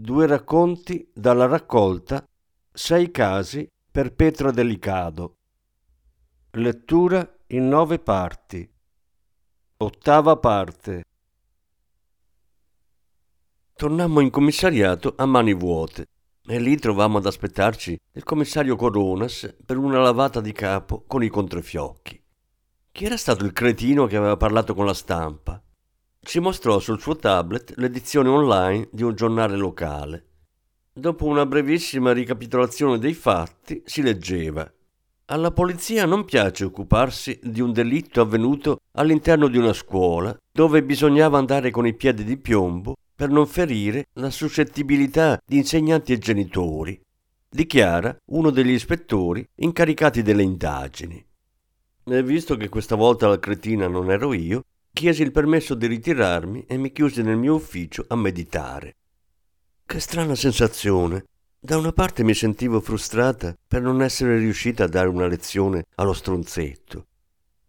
Due racconti dalla raccolta Sei casi per Petra Delicado. Lettura in nove parti. Ottava parte. Tornammo in commissariato a mani vuote e lì trovammo ad aspettarci il commissario Coronas per una lavata di capo con i controfiocchi. Chi era stato il cretino che aveva parlato con la stampa? Ci mostrò sul suo tablet l'edizione online di un giornale locale. Dopo una brevissima ricapitolazione dei fatti si leggeva alla polizia non piace occuparsi di un delitto avvenuto all'interno di una scuola dove bisognava andare con i piedi di piombo per non ferire la suscettibilità di insegnanti e genitori, dichiara uno degli ispettori incaricati delle indagini. E visto che questa volta la cretina non ero io, chiesi il permesso di ritirarmi e mi chiusi nel mio ufficio a meditare. Che strana sensazione. Da una parte mi sentivo frustrata per non essere riuscita a dare una lezione allo stronzetto.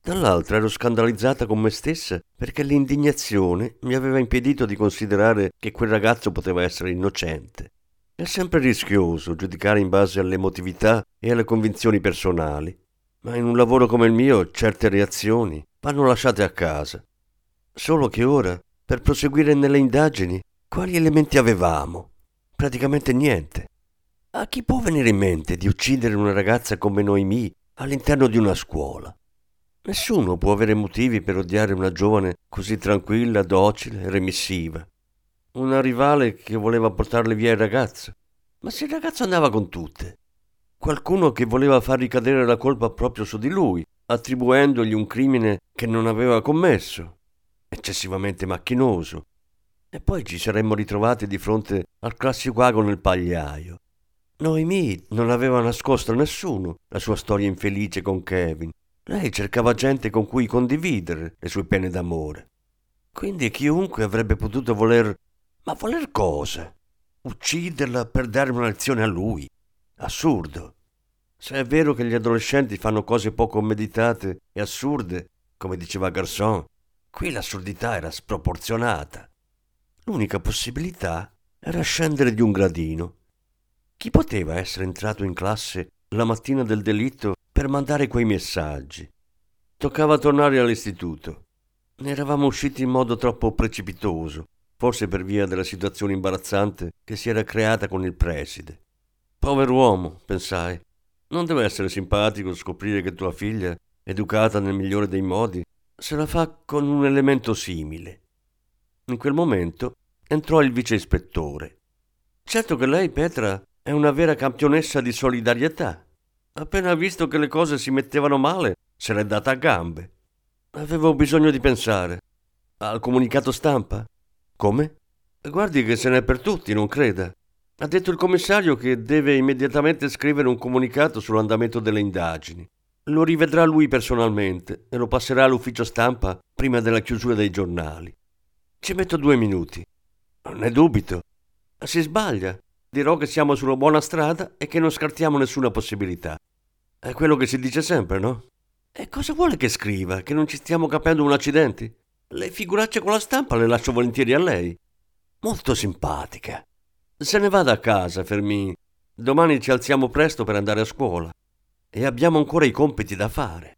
Dall'altra ero scandalizzata con me stessa perché l'indignazione mi aveva impedito di considerare che quel ragazzo poteva essere innocente. È sempre rischioso giudicare in base all'emotività e alle convinzioni personali, ma in un lavoro come il mio certe reazioni vanno lasciate a casa. Solo che ora, per proseguire nelle indagini, quali elementi avevamo? Praticamente niente. A chi può venire in mente di uccidere una ragazza come Noemi all'interno di una scuola? Nessuno può avere motivi per odiare una giovane così tranquilla, docile remissiva. Una rivale che voleva portarle via il ragazzo. Ma se il ragazzo andava con tutte. Qualcuno che voleva far ricadere la colpa proprio su di lui, attribuendogli un crimine che non aveva commesso eccessivamente macchinoso. E poi ci saremmo ritrovati di fronte al classico ago nel pagliaio. Noemi non aveva nascosto a nessuno la sua storia infelice con Kevin. Lei cercava gente con cui condividere le sue pene d'amore. Quindi chiunque avrebbe potuto voler... Ma voler cosa? Ucciderla per dare una lezione a lui? Assurdo. Se è vero che gli adolescenti fanno cose poco meditate e assurde, come diceva Garçon, Qui l'assurdità era sproporzionata. L'unica possibilità era scendere di un gradino. Chi poteva essere entrato in classe la mattina del delitto per mandare quei messaggi? Toccava tornare all'istituto. Ne eravamo usciti in modo troppo precipitoso, forse per via della situazione imbarazzante che si era creata con il preside. Povero uomo, pensai. Non deve essere simpatico scoprire che tua figlia, educata nel migliore dei modi, se la fa con un elemento simile. In quel momento entrò il vice ispettore. Certo che lei, Petra, è una vera campionessa di solidarietà. Appena visto che le cose si mettevano male, se l'è data a gambe. Avevo bisogno di pensare. Al comunicato stampa? Come? Guardi che se n'è per tutti, non creda. Ha detto il commissario che deve immediatamente scrivere un comunicato sull'andamento delle indagini. Lo rivedrà lui personalmente e lo passerà all'ufficio stampa prima della chiusura dei giornali. Ci metto due minuti. Non ne dubito. Si sbaglia. Dirò che siamo sulla buona strada e che non scartiamo nessuna possibilità. È quello che si dice sempre, no? E cosa vuole che scriva? Che non ci stiamo capendo un accidente? Le figuracce con la stampa le lascio volentieri a lei. Molto simpatica. Se ne vada a casa, Fermi. Domani ci alziamo presto per andare a scuola e abbiamo ancora i compiti da fare.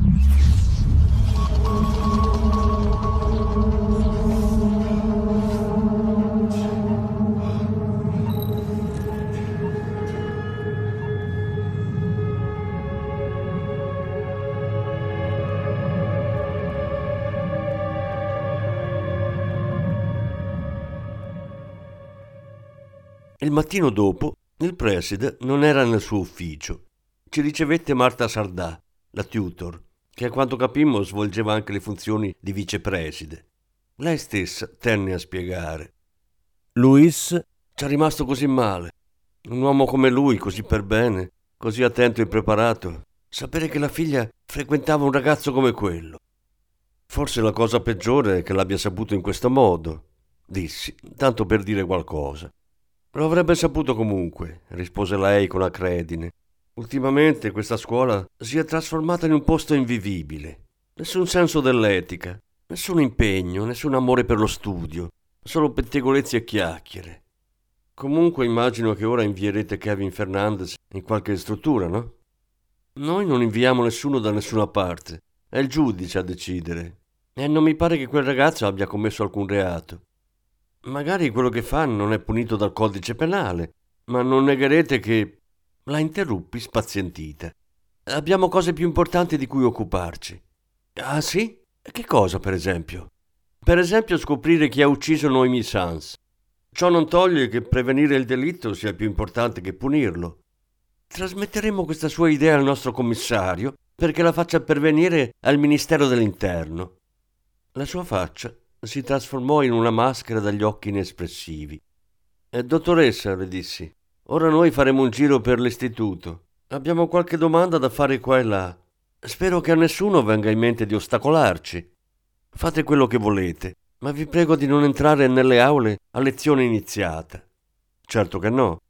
Il mattino dopo, il preside non era nel suo ufficio. Ci ricevette Marta Sardà, la tutor, che a quanto capimmo svolgeva anche le funzioni di vicepreside. Lei stessa tenne a spiegare. Luis ci è rimasto così male. Un uomo come lui, così per bene, così attento e preparato. Sapere che la figlia frequentava un ragazzo come quello. Forse la cosa peggiore è che l'abbia saputo in questo modo, dissi, tanto per dire qualcosa. Lo avrebbe saputo comunque, rispose lei con acredine. Ultimamente questa scuola si è trasformata in un posto invivibile. Nessun senso dell'etica, nessun impegno, nessun amore per lo studio, solo pettegolezzi e chiacchiere. Comunque immagino che ora invierete Kevin Fernandez in qualche struttura, no? Noi non inviamo nessuno da nessuna parte. È il giudice a decidere. E non mi pare che quel ragazzo abbia commesso alcun reato. Magari quello che fa non è punito dal codice penale, ma non negherete che... La interruppi spazientita. Abbiamo cose più importanti di cui occuparci. Ah sì? Che cosa, per esempio? Per esempio scoprire chi ha ucciso Noemi Sans. Ciò non toglie che prevenire il delitto sia più importante che punirlo. Trasmetteremo questa sua idea al nostro commissario perché la faccia pervenire al Ministero dell'Interno. La sua faccia si trasformò in una maschera dagli occhi inespressivi. Eh, dottoressa, le dissi, ora noi faremo un giro per l'istituto. Abbiamo qualche domanda da fare qua e là. Spero che a nessuno venga in mente di ostacolarci. Fate quello che volete, ma vi prego di non entrare nelle aule a lezione iniziata. Certo che no.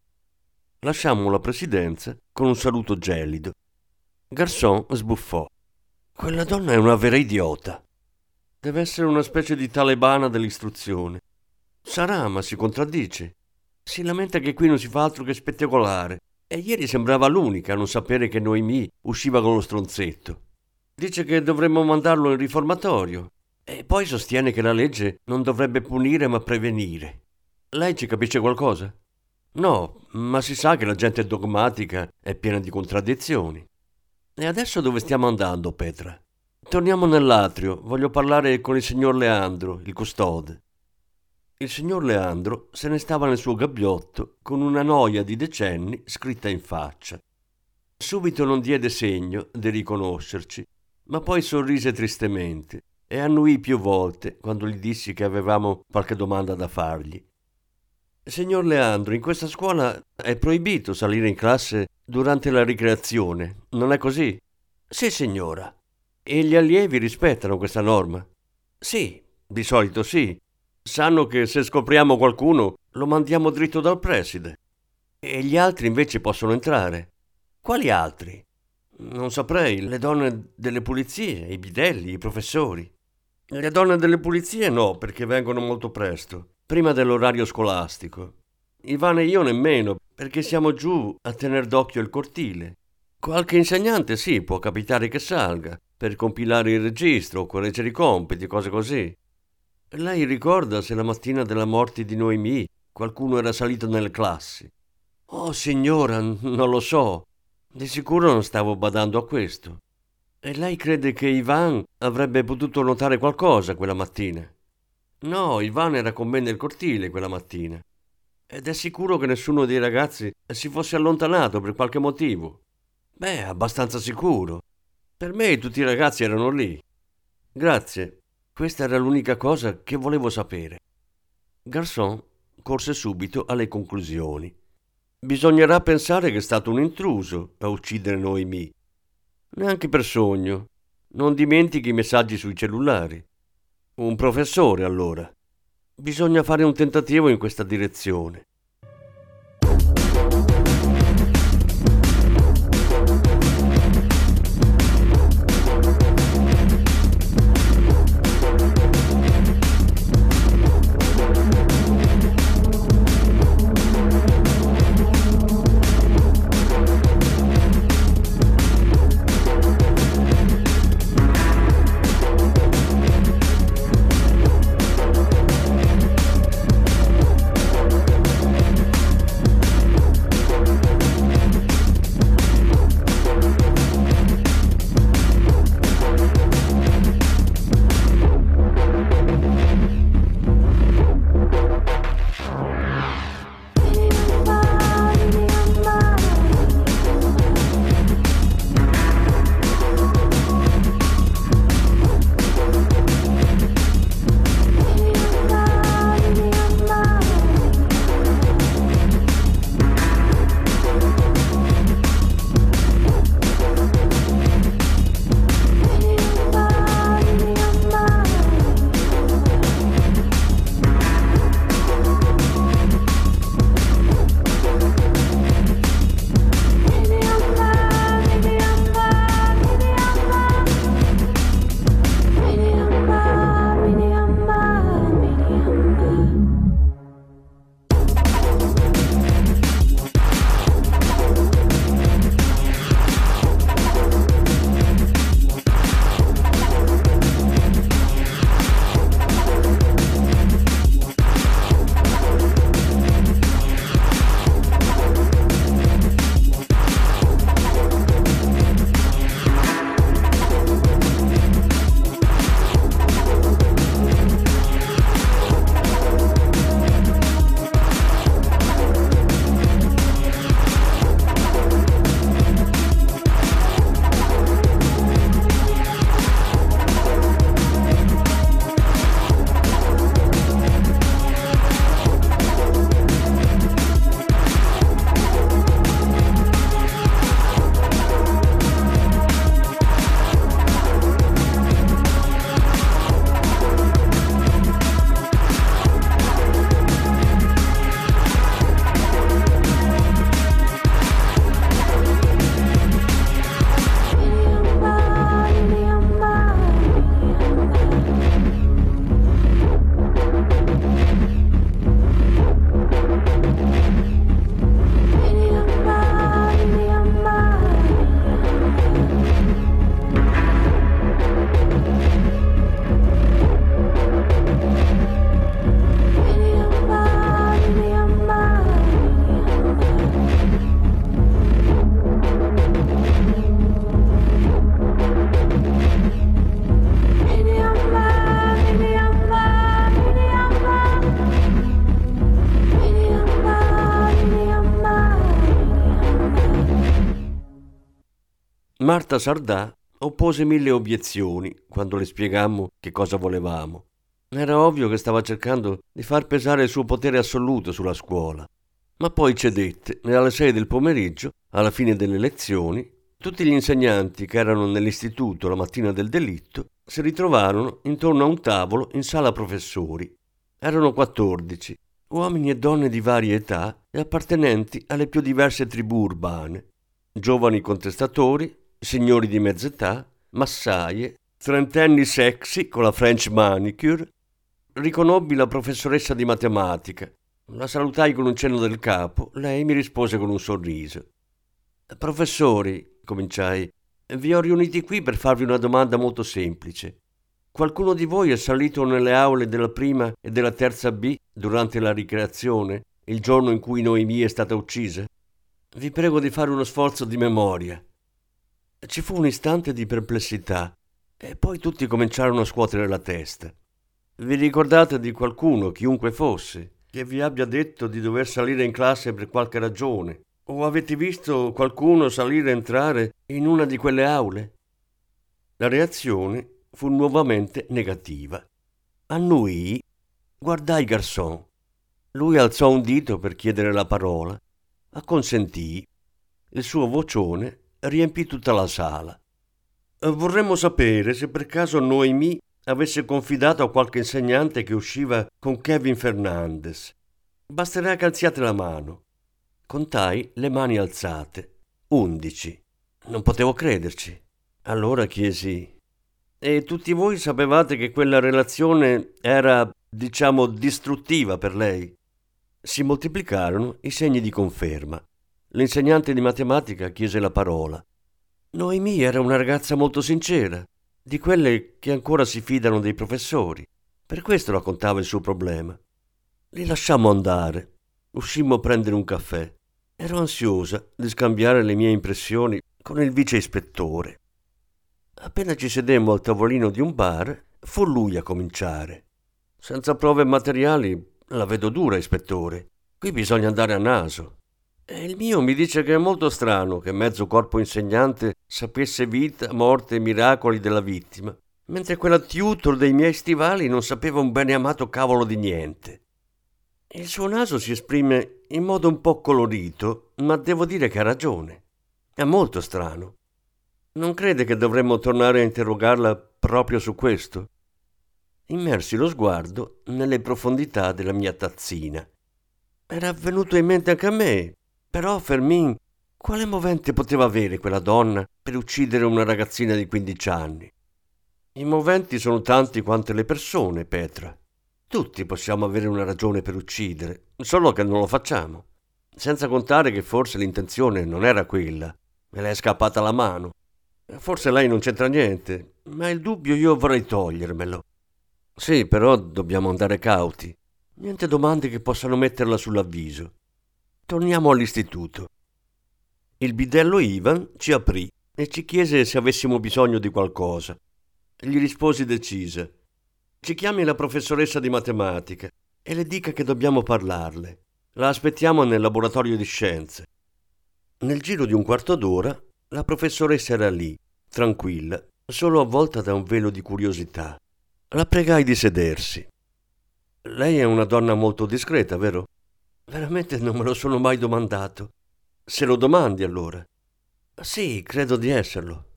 Lasciammo la presidenza con un saluto gelido. Garçon sbuffò. Quella donna è una vera idiota. Deve essere una specie di talebana dell'istruzione. Sarà, ma si contraddice. Si lamenta che qui non si fa altro che spettacolare. E ieri sembrava l'unica a non sapere che Noemi usciva con lo stronzetto. Dice che dovremmo mandarlo in riformatorio. E poi sostiene che la legge non dovrebbe punire ma prevenire. Lei ci capisce qualcosa? No, ma si sa che la gente dogmatica è piena di contraddizioni. E adesso dove stiamo andando, Petra? Torniamo nell'atrio, voglio parlare con il signor Leandro, il custode. Il signor Leandro se ne stava nel suo gabbiotto con una noia di decenni scritta in faccia. Subito non diede segno di riconoscerci, ma poi sorrise tristemente e annuì più volte quando gli dissi che avevamo qualche domanda da fargli. Signor Leandro, in questa scuola è proibito salire in classe durante la ricreazione, non è così? Sì, signora. E gli allievi rispettano questa norma? Sì, di solito sì. Sanno che se scopriamo qualcuno lo mandiamo dritto dal preside. E gli altri invece possono entrare. Quali altri? Non saprei, le donne delle pulizie, i bidelli, i professori. Le donne delle pulizie no, perché vengono molto presto, prima dell'orario scolastico. Ivana e io nemmeno, perché siamo giù a tener d'occhio il cortile. Qualche insegnante sì, può capitare che salga, per compilare il registro, correggere i compiti, cose così. Lei ricorda se la mattina della morte di Noemi qualcuno era salito nelle classi? Oh, signora, non lo so. Di sicuro non stavo badando a questo. E lei crede che Ivan avrebbe potuto notare qualcosa quella mattina? No, Ivan era con me nel cortile quella mattina. Ed è sicuro che nessuno dei ragazzi si fosse allontanato per qualche motivo. Beh, abbastanza sicuro. Per me tutti i ragazzi erano lì. Grazie, questa era l'unica cosa che volevo sapere. Garçon corse subito alle conclusioni. Bisognerà pensare che è stato un intruso a uccidere Noemi. Neanche per sogno. Non dimentichi i messaggi sui cellulari. Un professore, allora. Bisogna fare un tentativo in questa direzione. Marta Sardà oppose mille obiezioni quando le spiegammo che cosa volevamo. Era ovvio che stava cercando di far pesare il suo potere assoluto sulla scuola. Ma poi cedette e alle sei del pomeriggio, alla fine delle lezioni, tutti gli insegnanti che erano nell'istituto la mattina del delitto si ritrovarono intorno a un tavolo in sala professori. Erano 14, uomini e donne di varie età e appartenenti alle più diverse tribù urbane, giovani contestatori, signori di mezz'età, massaie, trentenni sexy con la French manicure. Riconobbi la professoressa di matematica. La salutai con un cenno del capo, lei mi rispose con un sorriso. Professori, cominciai, vi ho riuniti qui per farvi una domanda molto semplice. Qualcuno di voi è salito nelle aule della prima e della terza B durante la ricreazione, il giorno in cui Noemi è stata uccisa? Vi prego di fare uno sforzo di memoria. Ci fu un istante di perplessità e poi tutti cominciarono a scuotere la testa. Vi ricordate di qualcuno, chiunque fosse, che vi abbia detto di dover salire in classe per qualche ragione? O avete visto qualcuno salire e entrare in una di quelle aule? La reazione fu nuovamente negativa. Annui, guardai Garçon. Lui alzò un dito per chiedere la parola. Acconsentì. Il suo vocione riempì tutta la sala. Vorremmo sapere se per caso Noemi avesse confidato a qualche insegnante che usciva con Kevin Fernandez. Basterà che alziate la mano. Contai le mani alzate. Undici. Non potevo crederci. Allora chiesi: E tutti voi sapevate che quella relazione era, diciamo, distruttiva per lei? Si moltiplicarono i segni di conferma. L'insegnante di matematica chiese la parola. Noemi era una ragazza molto sincera, di quelle che ancora si fidano dei professori. Per questo raccontava il suo problema. Li lasciammo andare. Uscimmo a prendere un caffè. Ero ansiosa di scambiare le mie impressioni con il vice ispettore. Appena ci sedemmo al tavolino di un bar, fu lui a cominciare. Senza prove materiali la vedo dura, ispettore. Qui bisogna andare a naso. E il mio mi dice che è molto strano che mezzo corpo insegnante sapesse vita, morte e miracoli della vittima, mentre quella tutor dei miei stivali non sapeva un bene amato cavolo di niente. Il suo naso si esprime in modo un po' colorito, ma devo dire che ha ragione. È molto strano. Non crede che dovremmo tornare a interrogarla proprio su questo? Immersi lo sguardo nelle profondità della mia tazzina. Era venuto in mente anche a me, però Fermin, quale movente poteva avere quella donna per uccidere una ragazzina di 15 anni? I moventi sono tanti quante le persone, Petra. Tutti possiamo avere una ragione per uccidere, solo che non lo facciamo. Senza contare che forse l'intenzione non era quella, me le è scappata la mano. Forse lei non c'entra niente, ma il dubbio io vorrei togliermelo. Sì, però dobbiamo andare cauti. Niente domande che possano metterla sull'avviso. Torniamo all'istituto. Il bidello Ivan ci aprì e ci chiese se avessimo bisogno di qualcosa. Gli risposi decisa. Ci chiami la professoressa di matematica e le dica che dobbiamo parlarle. La aspettiamo nel laboratorio di scienze. Nel giro di un quarto d'ora la professoressa era lì, tranquilla, solo avvolta da un velo di curiosità. La pregai di sedersi. Lei è una donna molto discreta, vero? Veramente non me lo sono mai domandato. Se lo domandi allora. Sì, credo di esserlo.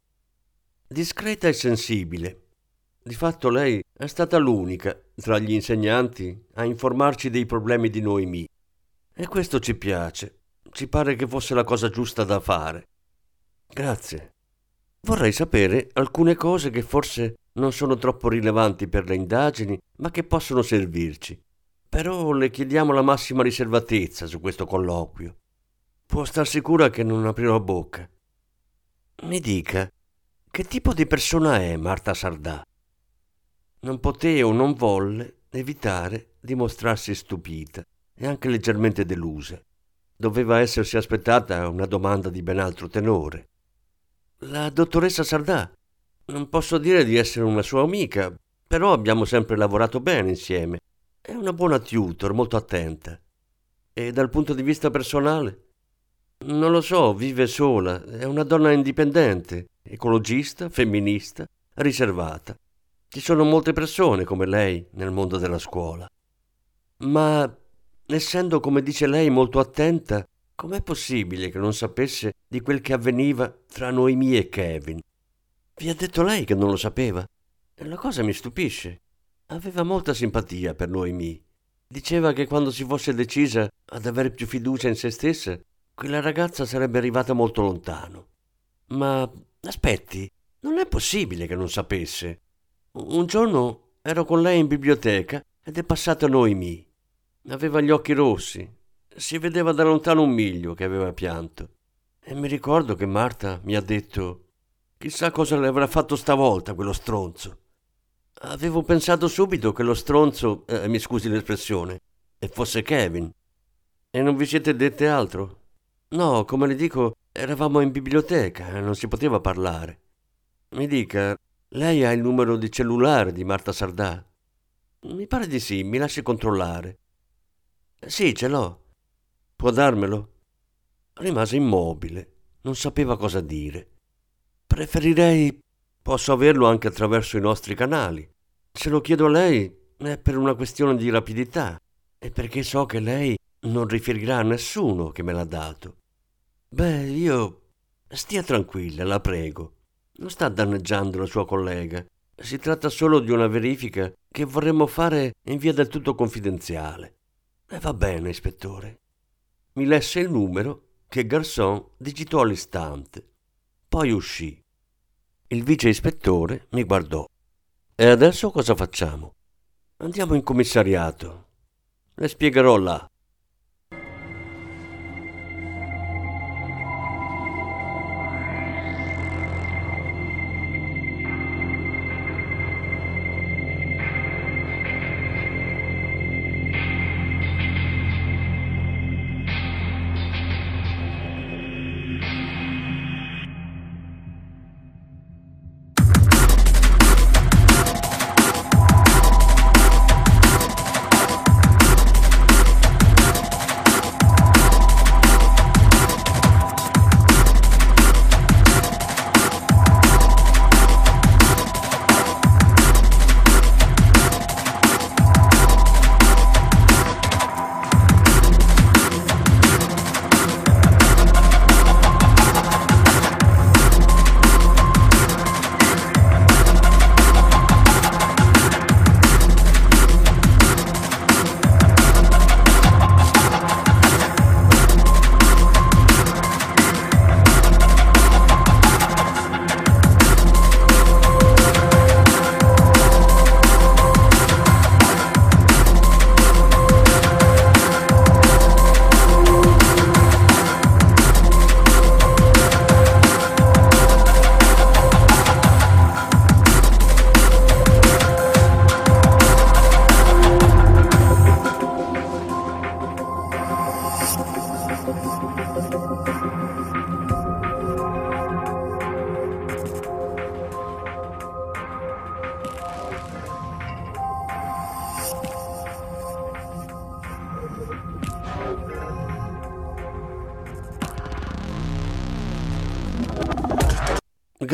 Discreta e sensibile. Di fatto lei è stata l'unica tra gli insegnanti a informarci dei problemi di Noemi. E questo ci piace. Ci pare che fosse la cosa giusta da fare. Grazie. Vorrei sapere alcune cose che forse non sono troppo rilevanti per le indagini, ma che possono servirci. Però le chiediamo la massima riservatezza su questo colloquio. Può star sicura che non aprirò bocca. Mi dica, che tipo di persona è Marta Sardà? Non poté o non volle evitare di mostrarsi stupita e anche leggermente delusa. Doveva essersi aspettata una domanda di ben altro tenore. La dottoressa Sardà. Non posso dire di essere una sua amica, però abbiamo sempre lavorato bene insieme è una buona tutor, molto attenta. E dal punto di vista personale? Non lo so, vive sola, è una donna indipendente, ecologista, femminista, riservata. Ci sono molte persone come lei nel mondo della scuola. Ma, essendo come dice lei molto attenta, com'è possibile che non sapesse di quel che avveniva tra Noemi e Kevin? Vi ha detto lei che non lo sapeva? La cosa mi stupisce. Aveva molta simpatia per Noemi. Diceva che quando si fosse decisa ad avere più fiducia in se stessa, quella ragazza sarebbe arrivata molto lontano. Ma aspetti, non è possibile che non sapesse. Un giorno ero con lei in biblioteca ed è passata Noemi. Aveva gli occhi rossi. Si vedeva da lontano un miglio che aveva pianto. E mi ricordo che Marta mi ha detto Chissà cosa le avrà fatto stavolta quello stronzo. Avevo pensato subito che lo stronzo, eh, mi scusi l'espressione, e fosse Kevin. E non vi siete dette altro? No, come le dico, eravamo in biblioteca e non si poteva parlare. Mi dica, lei ha il numero di cellulare di Marta Sardà? Mi pare di sì, mi lasci controllare. Sì, ce l'ho. Può darmelo? Rimase immobile, non sapeva cosa dire. Preferirei... Posso averlo anche attraverso i nostri canali. Se lo chiedo a lei è per una questione di rapidità e perché so che lei non riferirà a nessuno che me l'ha dato. Beh, io... Stia tranquilla, la prego. Non sta danneggiando la sua collega. Si tratta solo di una verifica che vorremmo fare in via del tutto confidenziale. E va bene, ispettore. Mi lesse il numero che Garçon digitò all'istante. Poi uscì. Il vice ispettore mi guardò. E adesso cosa facciamo? Andiamo in commissariato. Le spiegherò là.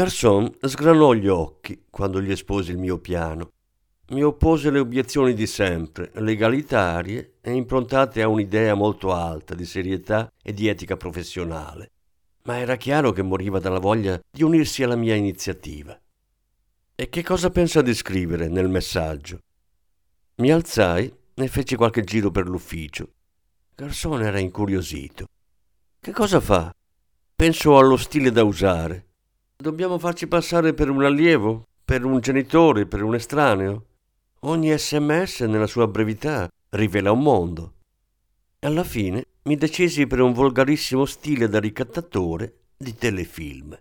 Garçon sgranò gli occhi quando gli esposi il mio piano. Mi oppose le obiezioni di sempre, legalitarie e improntate a un'idea molto alta di serietà e di etica professionale. Ma era chiaro che moriva dalla voglia di unirsi alla mia iniziativa. E che cosa pensa di scrivere nel messaggio? Mi alzai e feci qualche giro per l'ufficio. Garçon era incuriosito. Che cosa fa? Penso allo stile da usare Dobbiamo farci passare per un allievo, per un genitore, per un estraneo. Ogni sms nella sua brevità rivela un mondo. Alla fine mi decisi per un volgarissimo stile da ricattatore di telefilm.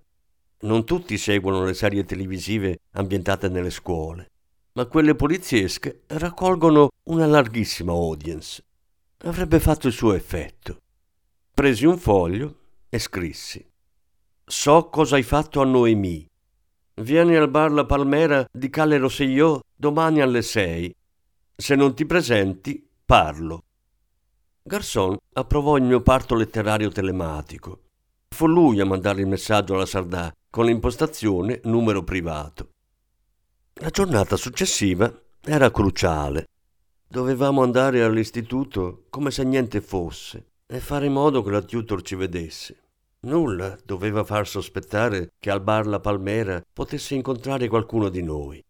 Non tutti seguono le serie televisive ambientate nelle scuole, ma quelle poliziesche raccolgono una larghissima audience. Avrebbe fatto il suo effetto. Presi un foglio e scrissi. So cosa hai fatto a Noemi. Vieni al bar La Palmera di Calle Rosselló domani alle sei. Se non ti presenti, parlo. Garçon approvò il mio parto letterario telematico. Fu lui a mandare il messaggio alla Sardà con l'impostazione numero privato. La giornata successiva era cruciale. Dovevamo andare all'istituto come se niente fosse e fare in modo che la tutor ci vedesse. Nulla doveva far sospettare che al bar La Palmera potesse incontrare qualcuno di noi.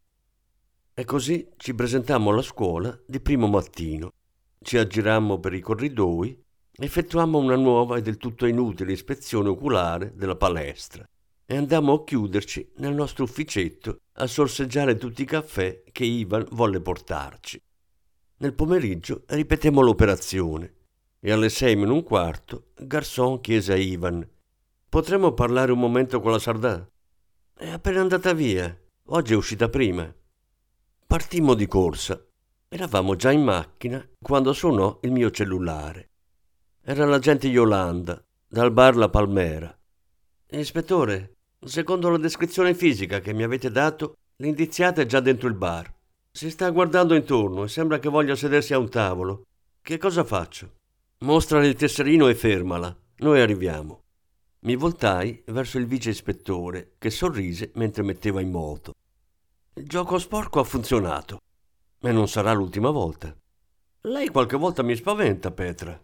E così ci presentammo alla scuola di primo mattino. Ci aggirammo per i corridoi effettuammo una nuova e del tutto inutile ispezione oculare della palestra e andammo a chiuderci nel nostro ufficetto a sorseggiare tutti i caffè che Ivan volle portarci. Nel pomeriggio ripetemmo l'operazione e alle sei meno un quarto Garçon chiese a Ivan Potremmo parlare un momento con la Sardà? È appena andata via. Oggi è uscita prima. Partimmo di corsa. Eravamo già in macchina quando suonò il mio cellulare. Era l'agente Yolanda, dal bar La Palmera. Ispettore, secondo la descrizione fisica che mi avete dato, l'indiziata è già dentro il bar. Si sta guardando intorno e sembra che voglia sedersi a un tavolo. Che cosa faccio? Mostrale il tesserino e fermala. Noi arriviamo. Mi voltai verso il vice ispettore, che sorrise mentre metteva in moto. Il gioco sporco ha funzionato. E non sarà l'ultima volta. Lei qualche volta mi spaventa, Petra.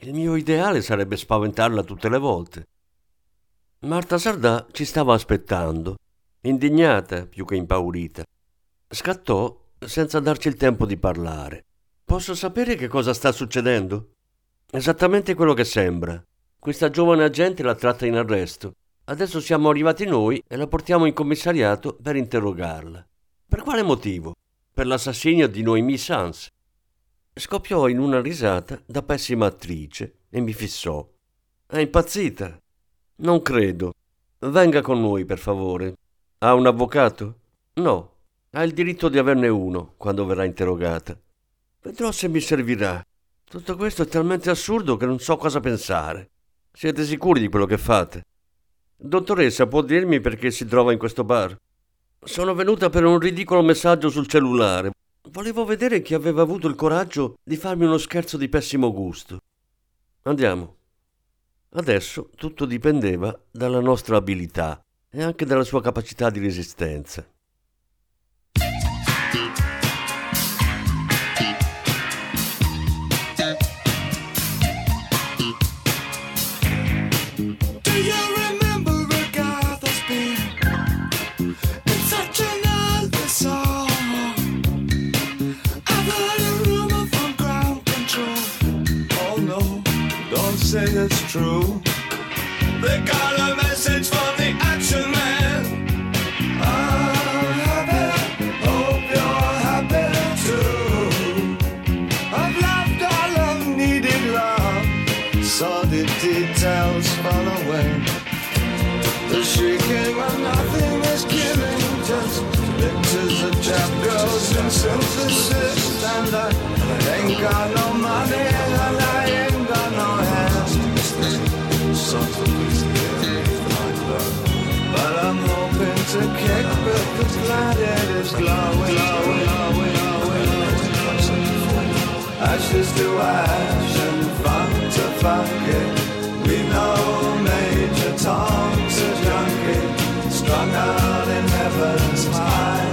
Il mio ideale sarebbe spaventarla tutte le volte. Marta Sardà ci stava aspettando, indignata più che impaurita. Scattò senza darci il tempo di parlare. Posso sapere che cosa sta succedendo? Esattamente quello che sembra. Questa giovane agente l'ha tratta in arresto. Adesso siamo arrivati noi e la portiamo in commissariato per interrogarla. Per quale motivo? Per l'assassinio di Noemi Sans. Scoppiò in una risata da pessima attrice e mi fissò. È impazzita? Non credo. Venga con noi, per favore. Ha un avvocato? No. Ha il diritto di averne uno quando verrà interrogata. Vedrò se mi servirà. Tutto questo è talmente assurdo che non so cosa pensare. Siete sicuri di quello che fate? Dottoressa, può dirmi perché si trova in questo bar? Sono venuta per un ridicolo messaggio sul cellulare. Volevo vedere chi aveva avuto il coraggio di farmi uno scherzo di pessimo gusto. Andiamo. Adesso tutto dipendeva dalla nostra abilità e anche dalla sua capacità di resistenza. Say it's true. They got the planet is glowing, glowing, glowing, glowing. Ashes to ash and funk to funky. We know Major Tom's a junkie, strung out in heaven's high,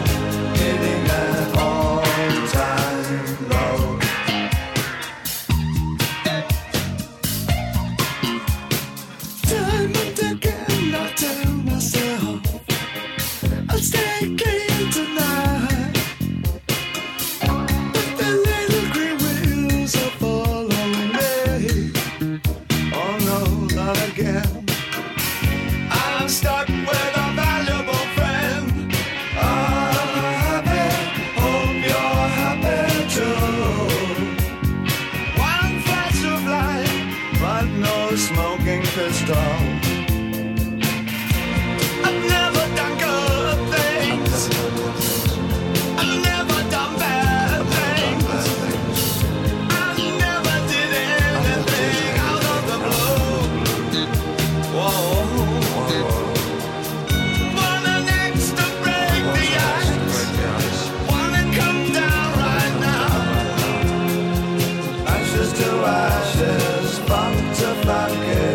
hitting an all-time low. Time and again I tell Take it. Just bank to blankets.